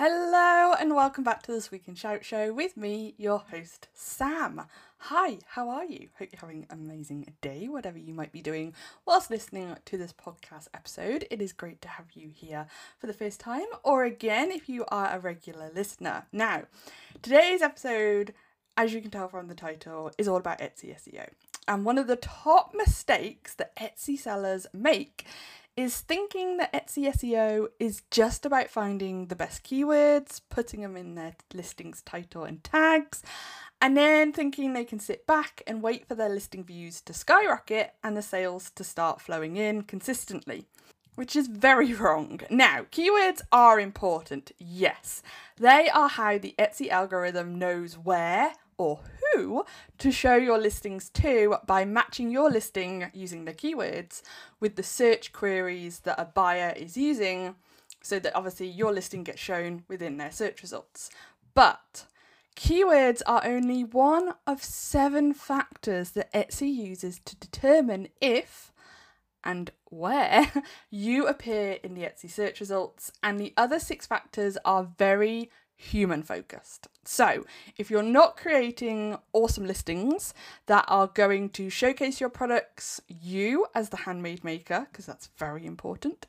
Hello and welcome back to this Squeak and Shout Show with me, your host, Sam. Hi, how are you? Hope you're having an amazing day, whatever you might be doing whilst listening to this podcast episode. It is great to have you here for the first time, or again if you are a regular listener. Now, today's episode, as you can tell from the title, is all about Etsy SEO. And one of the top mistakes that Etsy sellers make is thinking that Etsy SEO is just about finding the best keywords, putting them in their listings title and tags, and then thinking they can sit back and wait for their listing views to skyrocket and the sales to start flowing in consistently. Which is very wrong. Now, keywords are important, yes. They are how the Etsy algorithm knows where or who to show your listings to by matching your listing using the keywords with the search queries that a buyer is using so that obviously your listing gets shown within their search results. But keywords are only one of seven factors that Etsy uses to determine if and where you appear in the Etsy search results, and the other six factors are very human focused. So, if you're not creating awesome listings that are going to showcase your products, you as the handmade maker, because that's very important,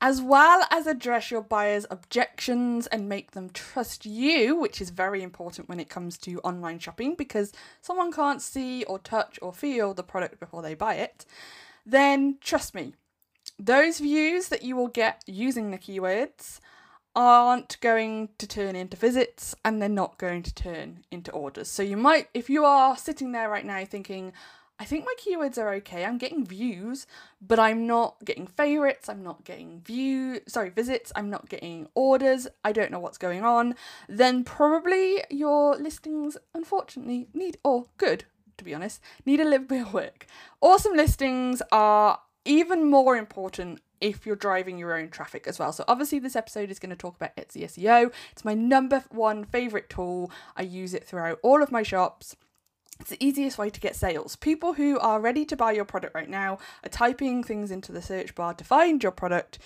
as well as address your buyers' objections and make them trust you, which is very important when it comes to online shopping because someone can't see or touch or feel the product before they buy it, then trust me, those views that you will get using the keywords aren't going to turn into visits and they're not going to turn into orders. So you might, if you are sitting there right now thinking, I think my keywords are okay, I'm getting views, but I'm not getting favorites, I'm not getting view, sorry, visits, I'm not getting orders, I don't know what's going on, then probably your listings unfortunately need, or good, to be honest, need a little bit of work. Awesome listings are even more important if you're driving your own traffic as well. So obviously this episode is going to talk about Etsy SEO. It's my number one favorite tool. I use it throughout all of my shops. It's the easiest way to get sales. People who are ready to buy your product right now are typing things into the search bar to find your product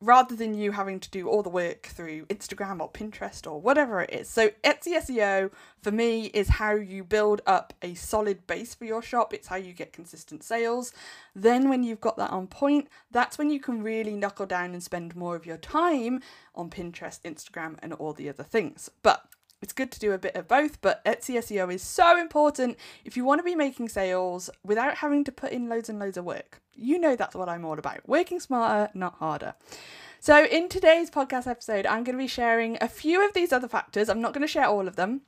rather than you having to do all the work through Instagram or Pinterest or whatever it is. So, Etsy SEO for me is how you build up a solid base for your shop, it's how you get consistent sales. Then, when you've got that on point, that's when you can really knuckle down and spend more of your time on Pinterest, Instagram, and all the other things. But it's good to do a bit of both, but Etsy SEO is so important if you want to be making sales without having to put in loads and loads of work. You know that's what I'm all about working smarter, not harder. So, in today's podcast episode, I'm going to be sharing a few of these other factors. I'm not going to share all of them.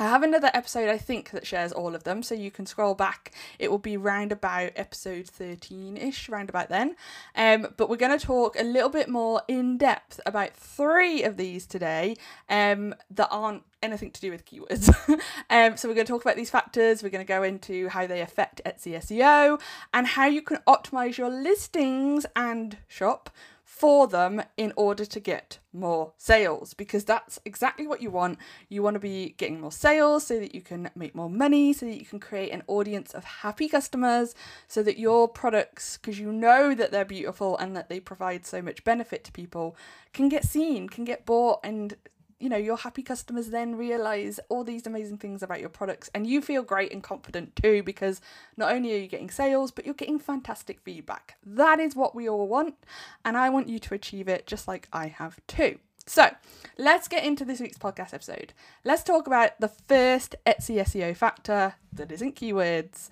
I have another episode, I think, that shares all of them, so you can scroll back. It will be round about episode 13 ish, round about then. Um, but we're going to talk a little bit more in depth about three of these today um, that aren't anything to do with keywords. um, so we're going to talk about these factors, we're going to go into how they affect Etsy SEO, and how you can optimize your listings and shop for them in order to get more sales because that's exactly what you want. You want to be getting more sales so that you can make more money, so that you can create an audience of happy customers, so that your products, because you know that they're beautiful and that they provide so much benefit to people, can get seen, can get bought, and you know your happy customers then realize all these amazing things about your products and you feel great and confident too because not only are you getting sales but you're getting fantastic feedback. That is what we all want and i want you to achieve it just like i have too. So let's get into this week's podcast episode. Let's talk about the first etsy seo factor that isn't keywords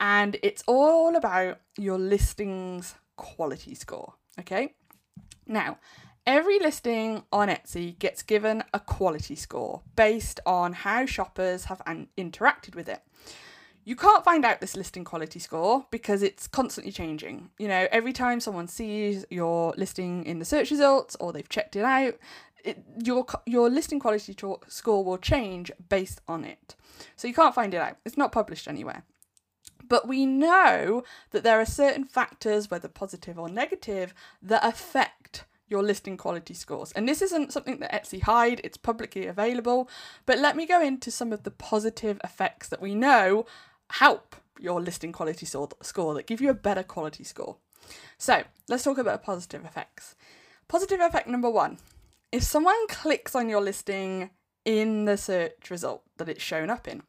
and it's all about your listings quality score okay? Now Every listing on Etsy gets given a quality score based on how shoppers have an- interacted with it. You can't find out this listing quality score because it's constantly changing. You know, every time someone sees your listing in the search results or they've checked it out, it, your your listing quality to- score will change based on it. So you can't find it out. It's not published anywhere. But we know that there are certain factors, whether positive or negative, that affect your listing quality scores. And this isn't something that Etsy hide, it's publicly available. But let me go into some of the positive effects that we know help your listing quality score that give you a better quality score. So let's talk about positive effects. Positive effect number one if someone clicks on your listing in the search result that it's shown up in,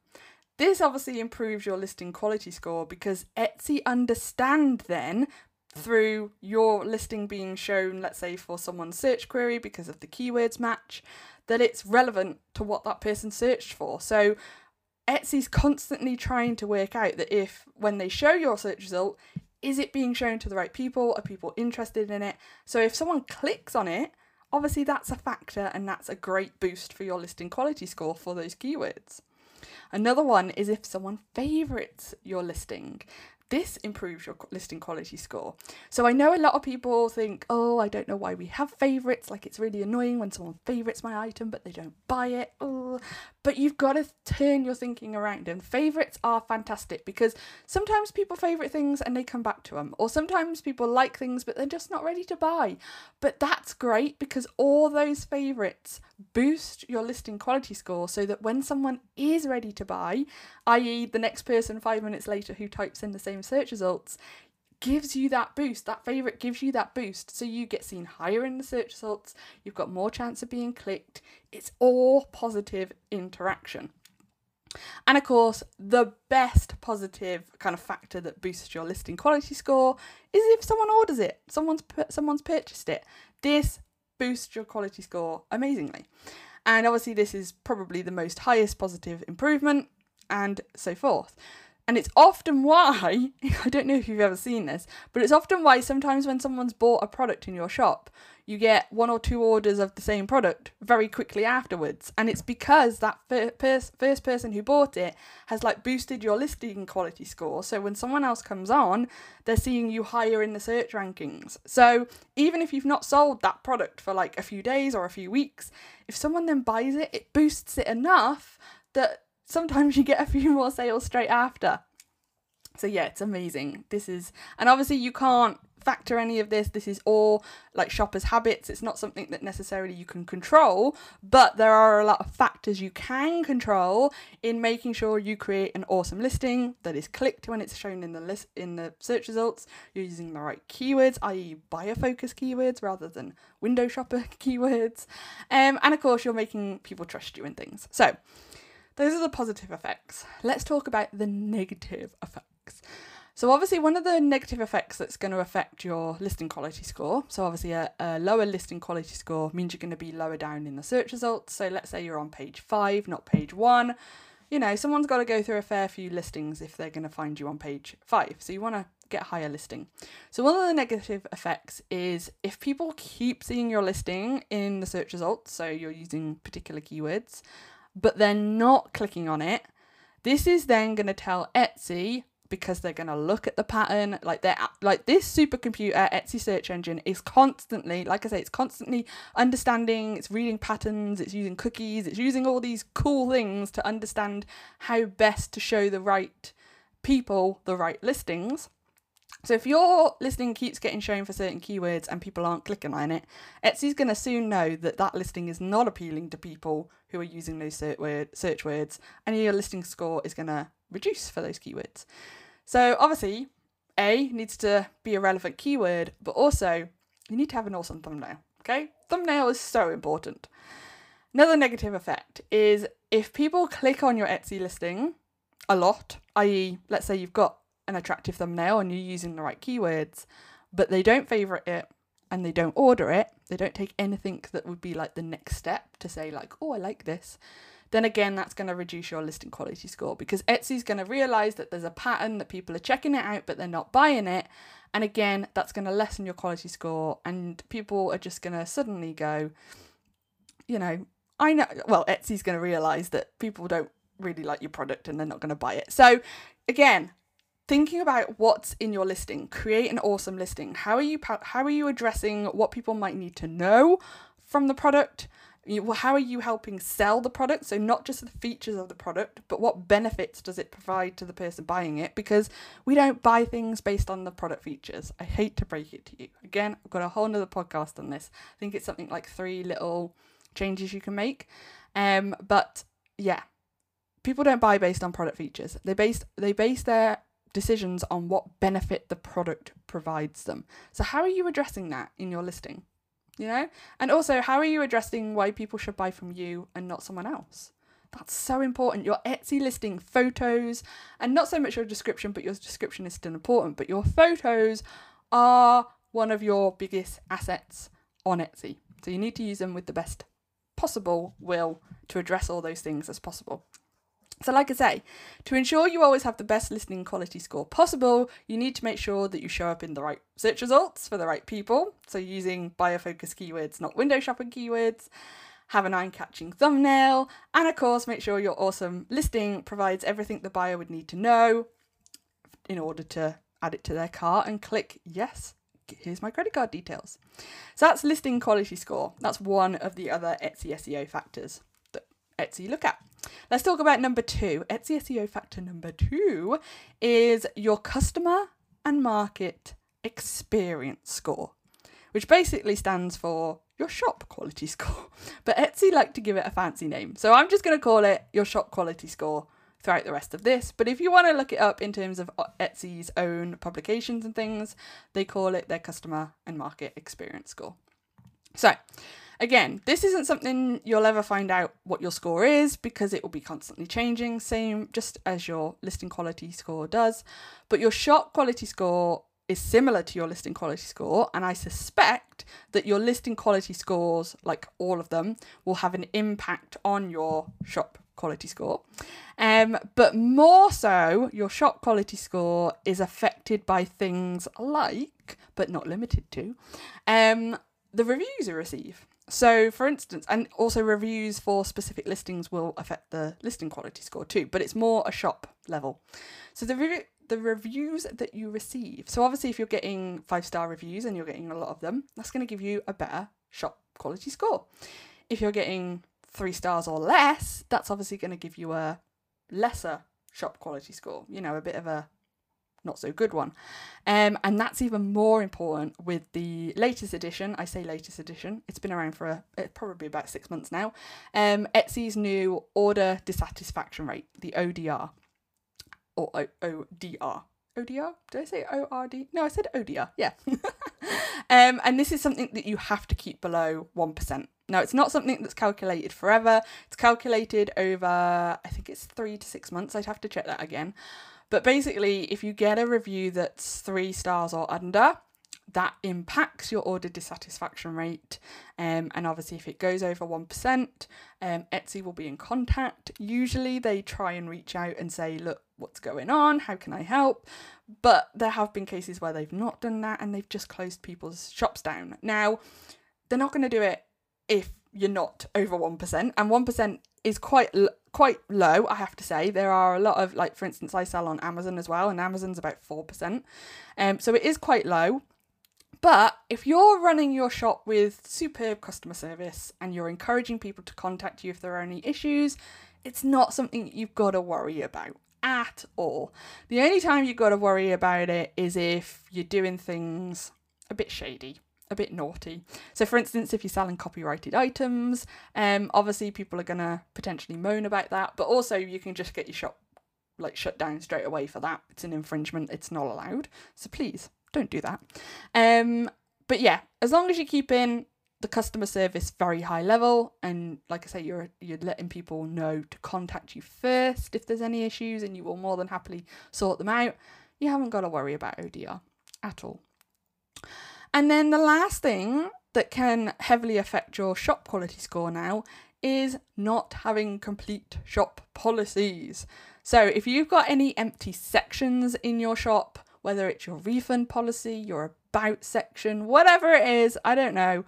this obviously improves your listing quality score because Etsy understand then through your listing being shown, let's say for someone's search query because of the keywords match, that it's relevant to what that person searched for. So Etsy's constantly trying to work out that if when they show your search result, is it being shown to the right people? Are people interested in it? So if someone clicks on it, obviously that's a factor and that's a great boost for your listing quality score for those keywords. Another one is if someone favorites your listing this improves your listing quality score. So I know a lot of people think, oh, I don't know why we have favorites. Like it's really annoying when someone favorites my item but they don't buy it. Oh. But you've got to turn your thinking around. And favorites are fantastic because sometimes people favorite things and they come back to them, or sometimes people like things but they're just not ready to buy. But that's great because all those favorites boost your listing quality score so that when someone is ready to buy, i.e., the next person five minutes later who types in the same search results, gives you that boost. That favorite gives you that boost. So you get seen higher in the search results, you've got more chance of being clicked. It's all positive interaction. And of course, the best positive kind of factor that boosts your listing quality score is if someone orders it. Someone's someone's purchased it. This boosts your quality score amazingly. And obviously, this is probably the most highest positive improvement, and so forth. And it's often why, I don't know if you've ever seen this, but it's often why sometimes when someone's bought a product in your shop, you get one or two orders of the same product very quickly afterwards. And it's because that first person who bought it has like boosted your listing quality score. So when someone else comes on, they're seeing you higher in the search rankings. So even if you've not sold that product for like a few days or a few weeks, if someone then buys it, it boosts it enough that sometimes you get a few more sales straight after. So yeah, it's amazing. This is, and obviously you can't factor any of this. This is all like shoppers' habits. It's not something that necessarily you can control, but there are a lot of factors you can control in making sure you create an awesome listing that is clicked when it's shown in the list in the search results. You're using the right keywords, i.e., buyer focus keywords rather than window shopper keywords, um, and of course you're making people trust you in things. So. Those are the positive effects. Let's talk about the negative effects. So, obviously, one of the negative effects that's going to affect your listing quality score. So, obviously, a, a lower listing quality score means you're going to be lower down in the search results. So, let's say you're on page five, not page one. You know, someone's got to go through a fair few listings if they're going to find you on page five. So, you want to get higher listing. So, one of the negative effects is if people keep seeing your listing in the search results, so you're using particular keywords, but they're not clicking on it, this is then going to tell Etsy because they're going to look at the pattern like they're like this supercomputer Etsy search engine is constantly like I say it's constantly understanding it's reading patterns it's using cookies it's using all these cool things to understand how best to show the right people the right listings. So if your listing keeps getting shown for certain keywords and people aren't clicking on it, Etsy's going to soon know that that listing is not appealing to people who are using those search words, and your listing score is going to reduce for those keywords. So obviously, A needs to be a relevant keyword, but also you need to have an awesome thumbnail. Okay, thumbnail is so important. Another negative effect is if people click on your Etsy listing a lot, i.e., let's say you've got an attractive thumbnail and you're using the right keywords, but they don't favorite it and they don't order it, they don't take anything that would be like the next step to say, like, oh, I like this, then again, that's going to reduce your listing quality score because Etsy's going to realize that there's a pattern that people are checking it out, but they're not buying it. And again, that's going to lessen your quality score, and people are just going to suddenly go, you know, I know, well, Etsy's going to realize that people don't really like your product and they're not going to buy it. So, again, thinking about what's in your listing create an awesome listing. How are you how are you addressing what people might need to know from the product? How are you helping sell the product? So not just the features of the product but what benefits does it provide to the person buying it? Because we don't buy things based on the product features. I hate to break it to you. Again i've got a whole nother podcast on this. I think it's something like three little changes you can make. Um but yeah people don't buy based on product features. They based they base their decisions on what benefit the product provides them. So, how are you addressing that in your listing? you know? And also, how are you addressing why people should buy from you and not someone else? That's so important. Your Etsy listing photos, and not so much your description, but your description is still important, but your photos are one of your biggest assets on Etsy. So you need to use them with the best possible will to address all those things as possible. So, like I say, to ensure you always have the best listening quality score possible, you need to make sure that you show up in the right search results for the right people. So, using buyer focus keywords, not window shopping keywords, have an eye catching thumbnail, and of course, make sure your awesome listing provides everything the buyer would need to know in order to add it to their cart and click yes. Here's my credit card details. So that's listing quality score. That's one of the other Etsy SEO factors that Etsy look at. Let's talk about number two. Etsy SEO factor number two is your customer and market experience score, which basically stands for your shop quality score. But Etsy like to give it a fancy name. So I'm just going to call it your shop quality score throughout the rest of this. But if you want to look it up in terms of uh, Etsy's own publications and things, they call it their customer and market experience score. So, Again, this isn't something you'll ever find out what your score is because it will be constantly changing, same just as your listing quality score does. But your shop quality score is similar to your listing quality score, and I suspect that your listing quality scores, like all of them, will have an impact on your shop quality score. Um, but more so, your shop quality score is affected by things like, but not limited to, um, the reviews you receive. So, for instance, and also reviews for specific listings will affect the listing quality score too, but it's more a shop level. So the re- the reviews that you receive. So obviously, if you're getting five star reviews and you're getting a lot of them, that's going to give you a better shop quality score. If you're getting three stars or less, that's obviously going to give you a lesser shop quality score. You know, a bit of a not so good one. Um, and that's even more important with the latest edition. I say latest edition, it's been around for a, probably about six months now. Um, Etsy's new order dissatisfaction rate, the ODR, or o- ODR. ODR? Did I say ORD? No, I said ODR. Yeah. um, and this is something that you have to keep below 1%. Now, it's not something that's calculated forever. It's calculated over, I think it's three to six months. I'd have to check that again. But basically, if you get a review that's three stars or under, that impacts your order dissatisfaction rate. Um, and obviously, if it goes over 1%, um, Etsy will be in contact. Usually, they try and reach out and say, Look, what's going on? How can I help? But there have been cases where they've not done that and they've just closed people's shops down. Now, they're not going to do it if you're not over 1%, and 1% is quite quite low, I have to say. There are a lot of like for instance I sell on Amazon as well and Amazon's about 4%. Um so it is quite low. But if you're running your shop with superb customer service and you're encouraging people to contact you if there are any issues, it's not something you've got to worry about at all. The only time you've got to worry about it is if you're doing things a bit shady a bit naughty. So, for instance, if you're selling copyrighted items, um, obviously people are gonna potentially moan about that, but also you can just get your shop like shut down straight away for that. It's an infringement. It's not allowed. So please don't do that. Um, but yeah, as long as you keep in the customer service very high level, and like I say, you're you're letting people know to contact you first if there's any issues, and you will more than happily sort them out. You haven't got to worry about ODR at all. And then the last thing that can heavily affect your shop quality score now is not having complete shop policies. So if you've got any empty sections in your shop, whether it's your refund policy, your about section, whatever it is, I don't know,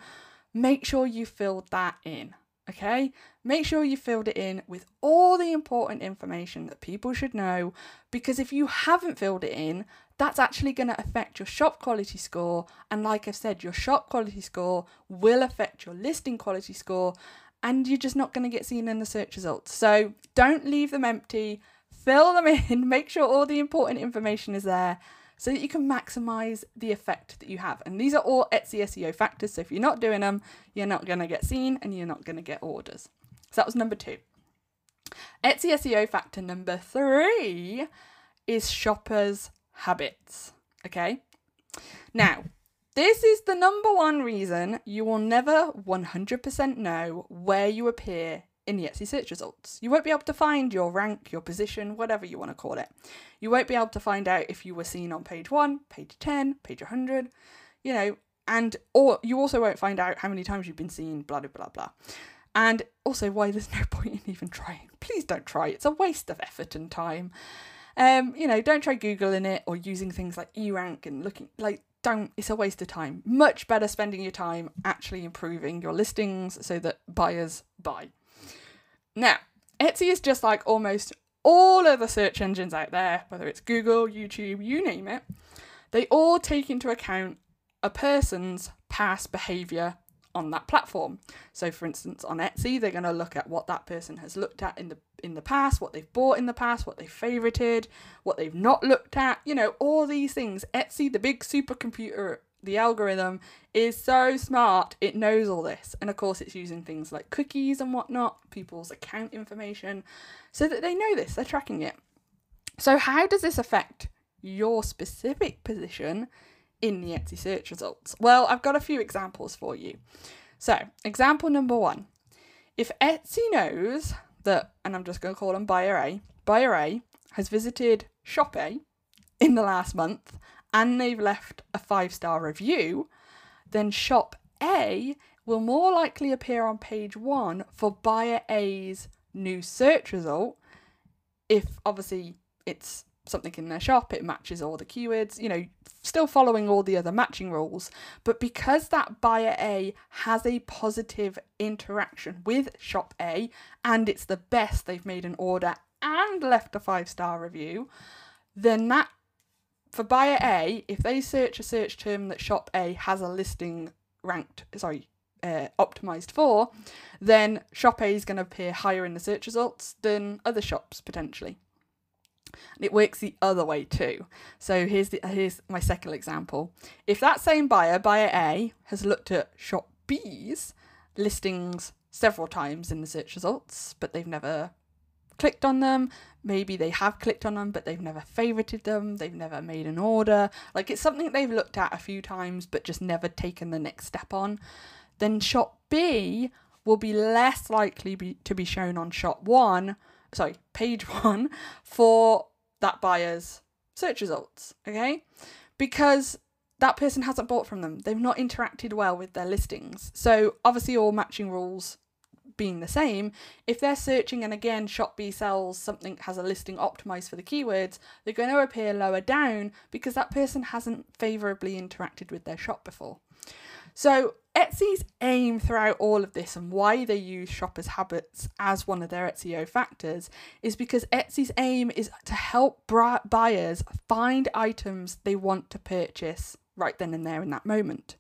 make sure you filled that in. Okay? Make sure you filled it in with all the important information that people should know because if you haven't filled it in, that's actually going to affect your shop quality score. And like I've said, your shop quality score will affect your listing quality score, and you're just not going to get seen in the search results. So don't leave them empty, fill them in, make sure all the important information is there so that you can maximize the effect that you have. And these are all Etsy SEO factors. So if you're not doing them, you're not going to get seen and you're not going to get orders. So that was number two. Etsy SEO factor number three is shoppers habits. Okay. Now, This is the number one reason you will never 100% know where you appear in the Etsy search results. You won't be able to find your rank, your position, whatever you want to call it. You won't be able to find out if you were seen on page 1, page 10, page 100, you know, and or you also won't find out how many times you've been seen, blah blah blah blah. And also why there's no point in even trying. Please don't try. It's a waste of effort and time. Um, you know, don't try googling it or using things like eRank and looking like don't it's a waste of time. Much better spending your time actually improving your listings so that buyers buy. Now, Etsy is just like almost all other search engines out there, whether it's Google, YouTube, you name it. They all take into account a person's past behavior on that platform. So for instance on Etsy they're going to look at what that person has looked at in the in the past, what they've bought in the past, what they've favorited, what they've not looked at, you know, all these things. Etsy the big supercomputer the algorithm is so smart, it knows all this. And of course, it's using things like cookies and whatnot, people's account information, so that they know this, they're tracking it. So, how does this affect your specific position in the Etsy search results? Well, I've got a few examples for you. So, example number one if Etsy knows that, and I'm just going to call them buyer A, buyer A has visited Shop A in the last month and they've left a five star review, then Shop A will more likely appear on page one for buyer A's new search result if obviously it's something in their shop, it matches all the keywords, you know, still following all the other matching rules. But because that buyer A has a positive interaction with shop A and it's the best they've made an order and left a five star review, then that for buyer A, if they search a search term that shop A has a listing ranked, sorry, uh, optimized for, then shop A is going to appear higher in the search results than other shops potentially. And it works the other way too. So here's the here's my second example. If that same buyer, buyer A, has looked at shop B's listings several times in the search results, but they've never clicked on them. Maybe they have clicked on them, but they've never favorited them. They've never made an order. Like it's something they've looked at a few times, but just never taken the next step on. Then shop B will be less likely be, to be shown on shop one, sorry, page one for that buyer's search results. Okay, because that person hasn't bought from them. They've not interacted well with their listings. So obviously, all matching rules being the same, if they're searching and again shop B sells something has a listing optimized for the keywords, they're going to appear lower down because that person hasn't favorably interacted with their shop before. So Etsy's aim throughout all of this and why they use shoppers' habits as one of their SEO factors is because Etsy's aim is to help buyers find items they want to purchase right then and there in that moment.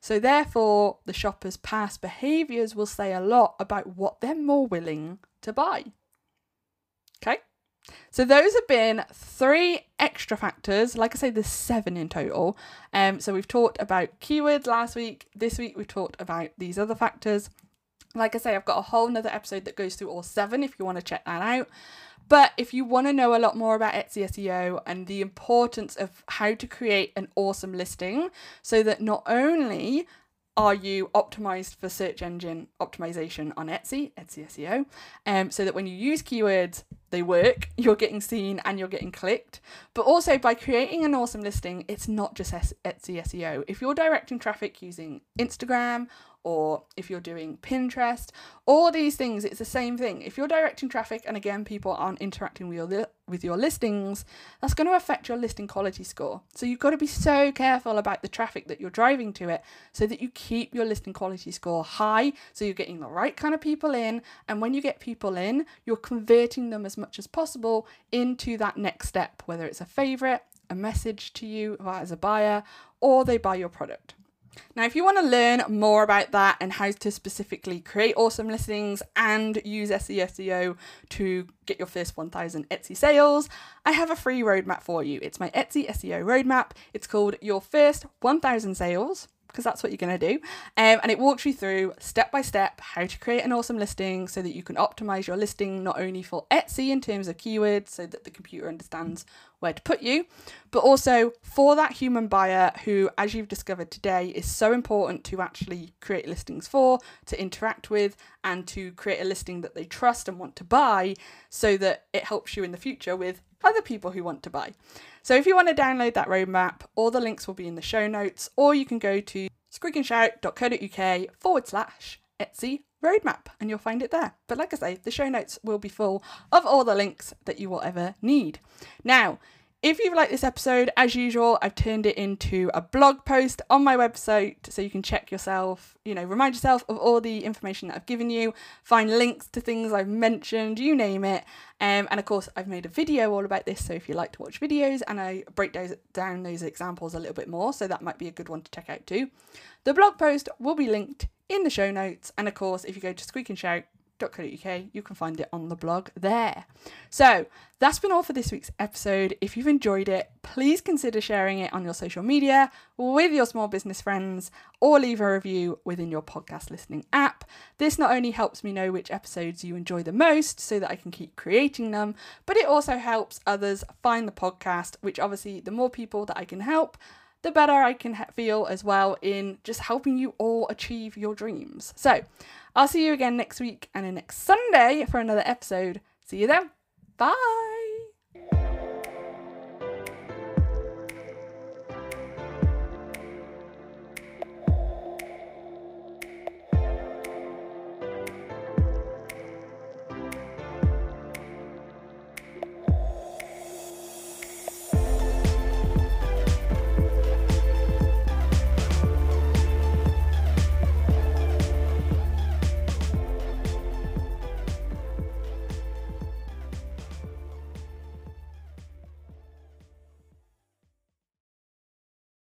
So, therefore, the shopper's past behaviours will say a lot about what they're more willing to buy. Okay? So, those have been three extra factors. Like I say, there's seven in total. Um, so, we've talked about keywords last week. This week, we've talked about these other factors. Like I say, I've got a whole nother episode that goes through all seven if you want to check that out. But if you want to know a lot more about Etsy SEO and the importance of how to create an awesome listing so that not only are you optimized for search engine optimization on Etsy, Etsy SEO, um, so that when you use keywords, they work, you're getting seen and you're getting clicked. But also by creating an awesome listing, it's not just Etsy SEO. If you're directing traffic using Instagram or if you're doing Pinterest, all these things, it's the same thing. If you're directing traffic and again people aren't interacting with your with your listings, that's going to affect your listing quality score. So you've got to be so careful about the traffic that you're driving to it so that you keep your listing quality score high so you're getting the right kind of people in and when you get people in, you're converting them as much as possible into that next step, whether it's a favorite, a message to you as a buyer, or they buy your product. Now, if you want to learn more about that and how to specifically create awesome listings and use SEO to get your first 1000 Etsy sales, I have a free roadmap for you. It's my Etsy SEO roadmap. It's called Your First 1000 Sales because that's what you're going to do. Um, and it walks you through step by step how to create an awesome listing so that you can optimize your listing not only for Etsy in terms of keywords so that the computer understands where to put you, but also for that human buyer who, as you've discovered today, is so important to actually create listings for, to interact with, and to create a listing that they trust and want to buy so that it helps you in the future with other people who want to buy. So if you want to download that roadmap, all the links will be in the show notes, or you can go to squeakandshout.co.uk forward slash Etsy roadmap and you'll find it there. But like I say, the show notes will be full of all the links that you will ever need. Now, if you've liked this episode, as usual, I've turned it into a blog post on my website so you can check yourself, you know, remind yourself of all the information that I've given you, find links to things I've mentioned, you name it. Um, and of course, I've made a video all about this. So if you like to watch videos and I break those, down those examples a little bit more, so that might be a good one to check out too. The blog post will be linked in the show notes. And of course, if you go to Squeak and Shout, you can find it on the blog there. So that's been all for this week's episode. If you've enjoyed it, please consider sharing it on your social media with your small business friends or leave a review within your podcast listening app. This not only helps me know which episodes you enjoy the most so that I can keep creating them, but it also helps others find the podcast, which obviously, the more people that I can help, the better I can feel as well in just helping you all achieve your dreams. So, I'll see you again next week and next Sunday for another episode. See you then. Bye.